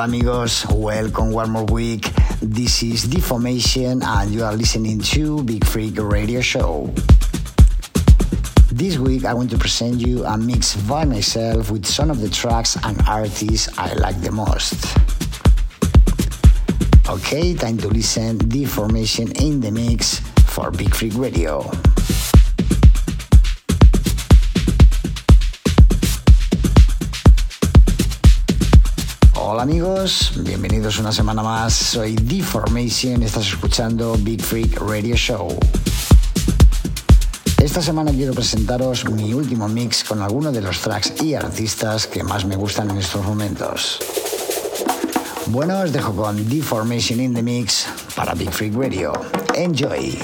Hola amigos, welcome one more week. This is Deformation and you are listening to Beat Freak Radio Show. This week I want to present you a mix by myself with some of the tracks and artists I like the most. Okay, time to listen Deformation in the mix for Beat Freak Radio. Hola amigos, bienvenidos una semana más. Soy Deformation estás escuchando Big Freak Radio Show. Esta semana quiero presentaros mi último mix con algunos de los tracks y artistas que más me gustan en estos momentos. Bueno, os dejo con Deformation in the Mix para Big Freak Radio. Enjoy.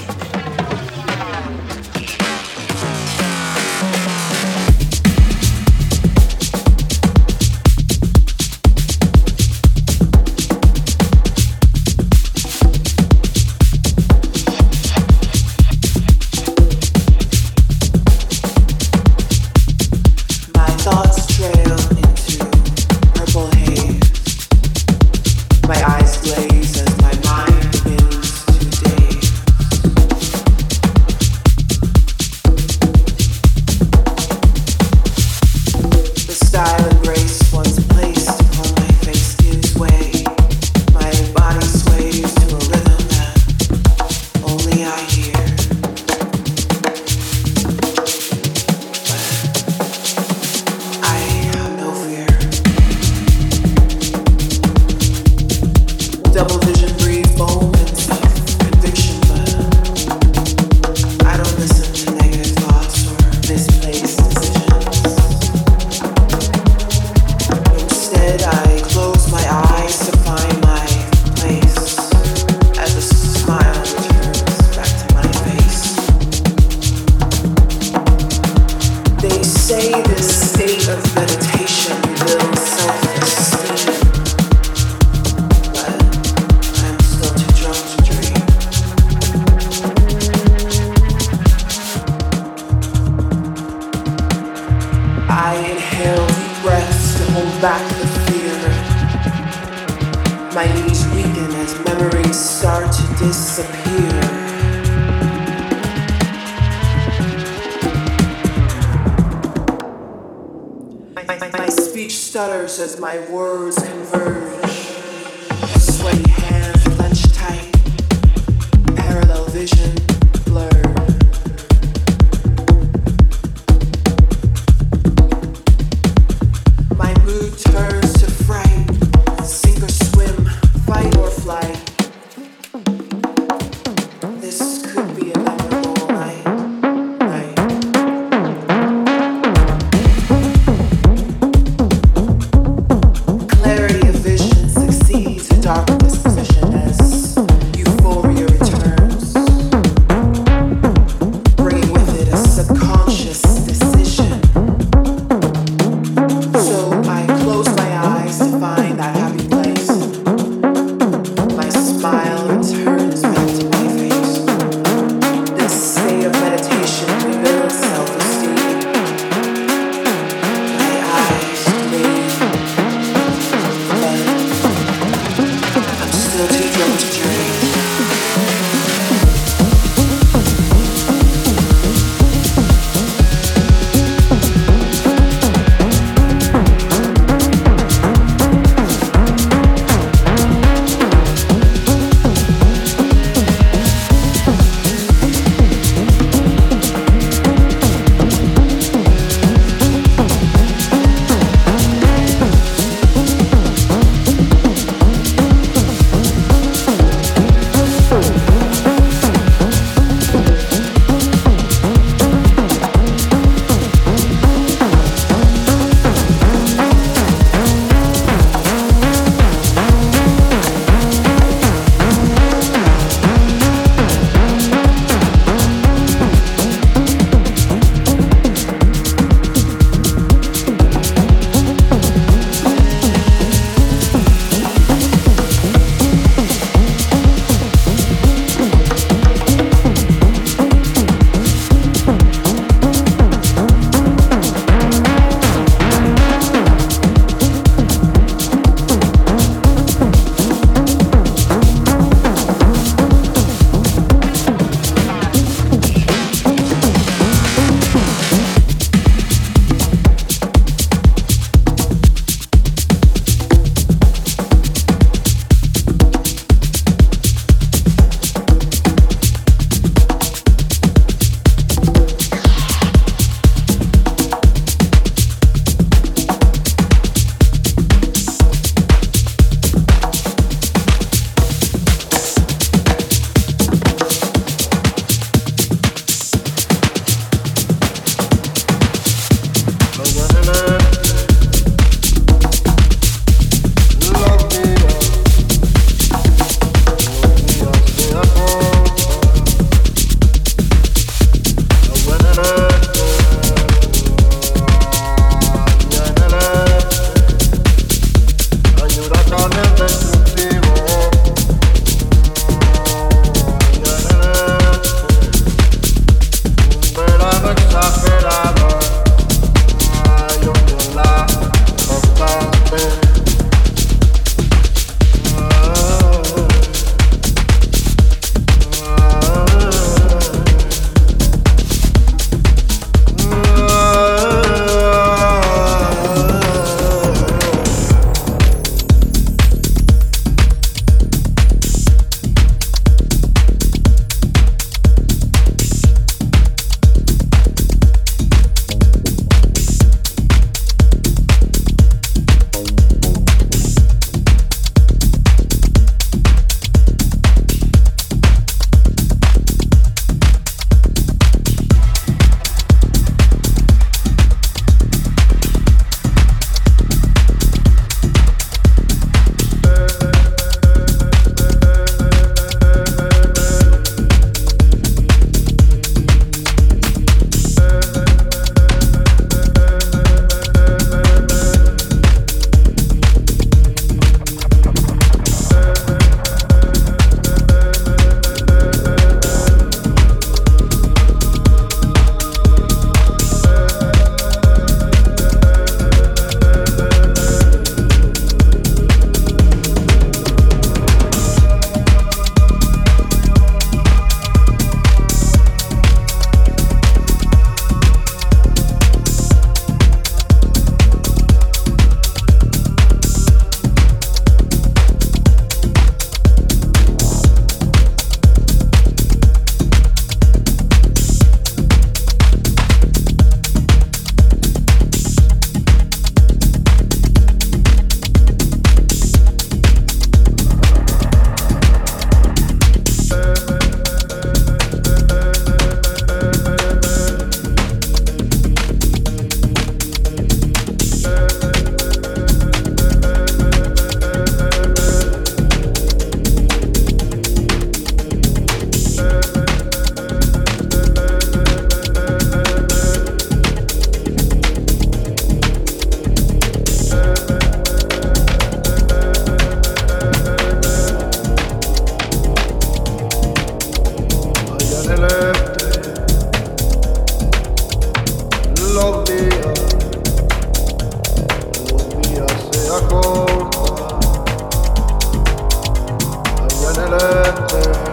elette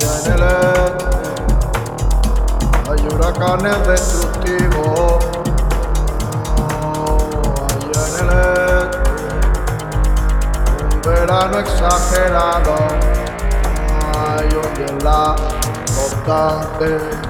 en el este hay huracanes destructivos. Allá en el este un verano exagerado. Hay un hiela constante.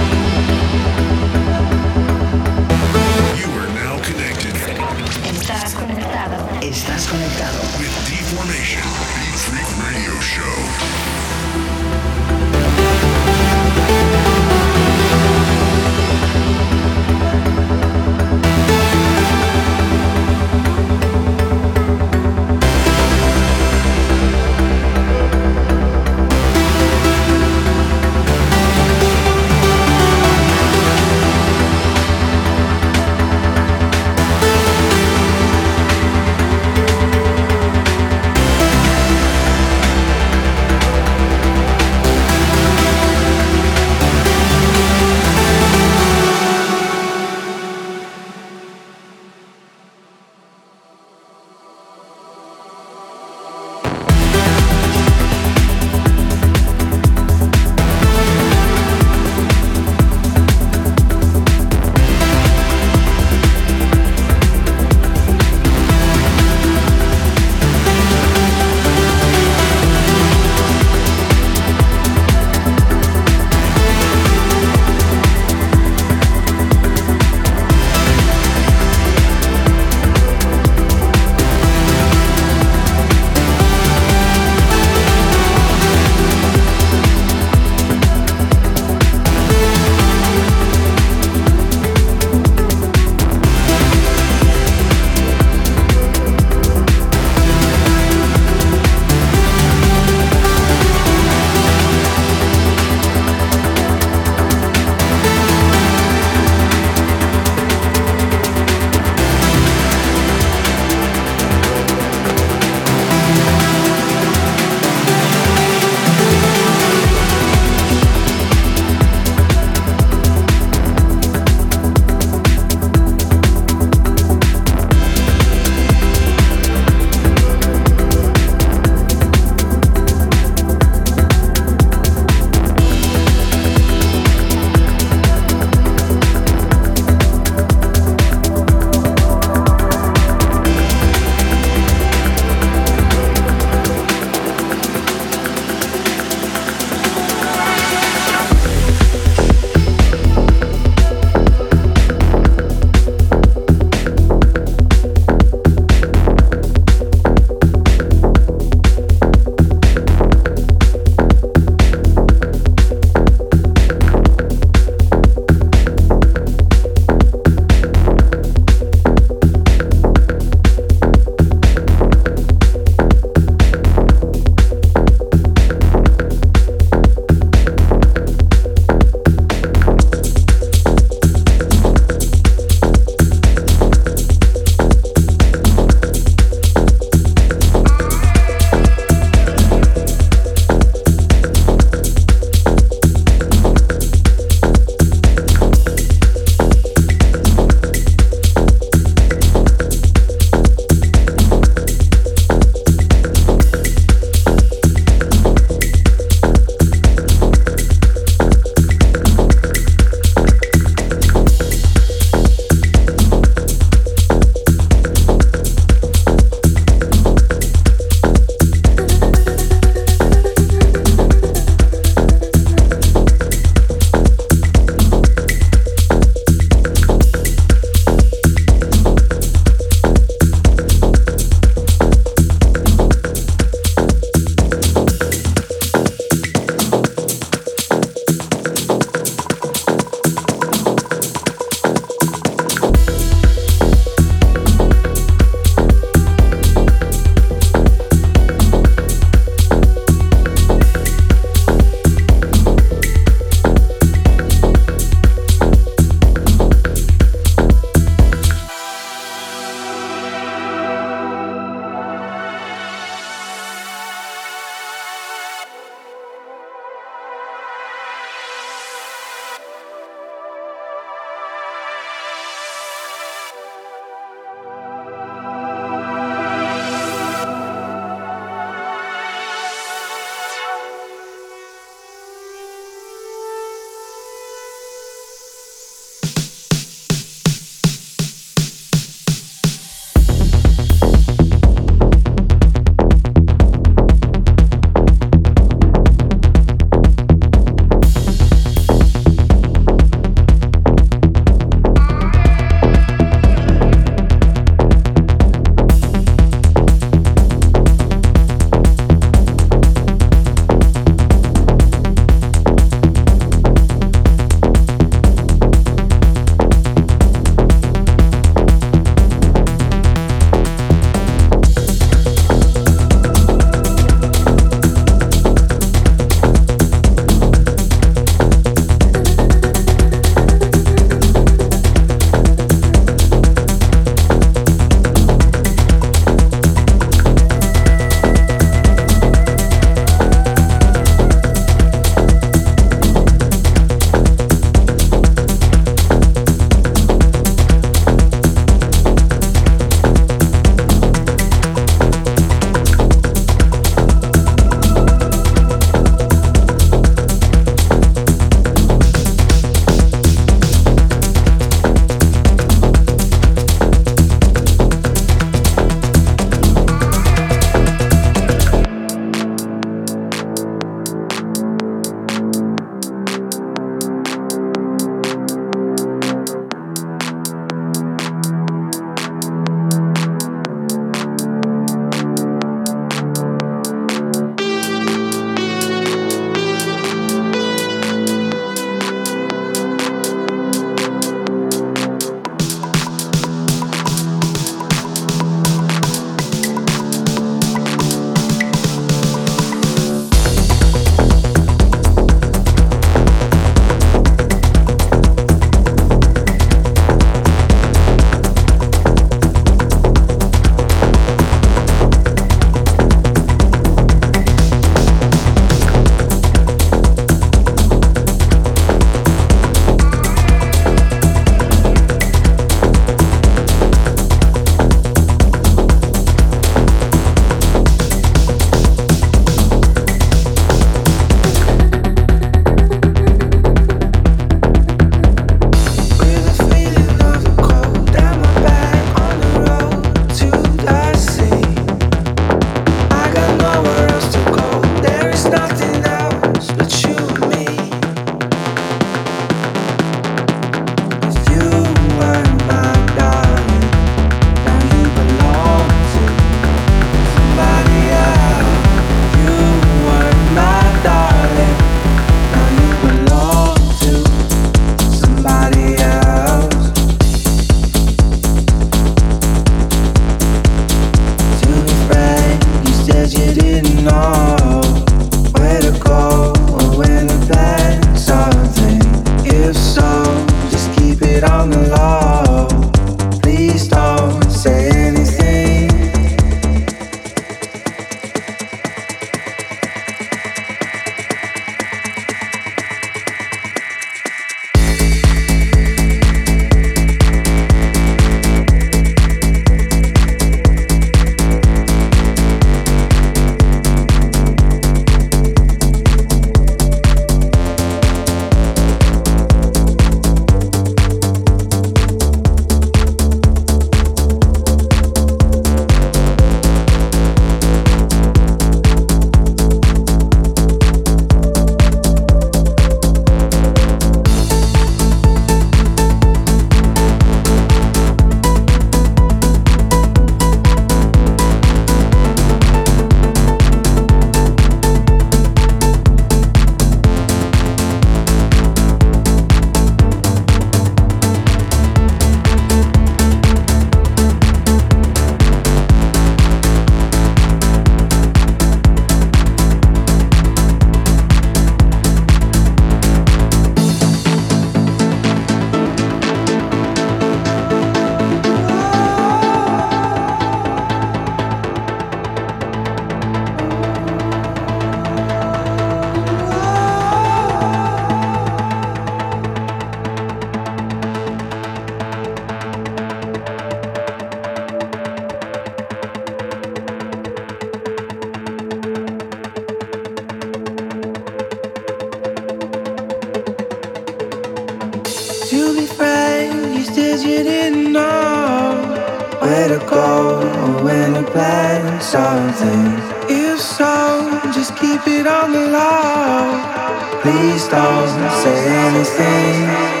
Where to go when to plan something. If so, just keep it on the low. Please don't say anything.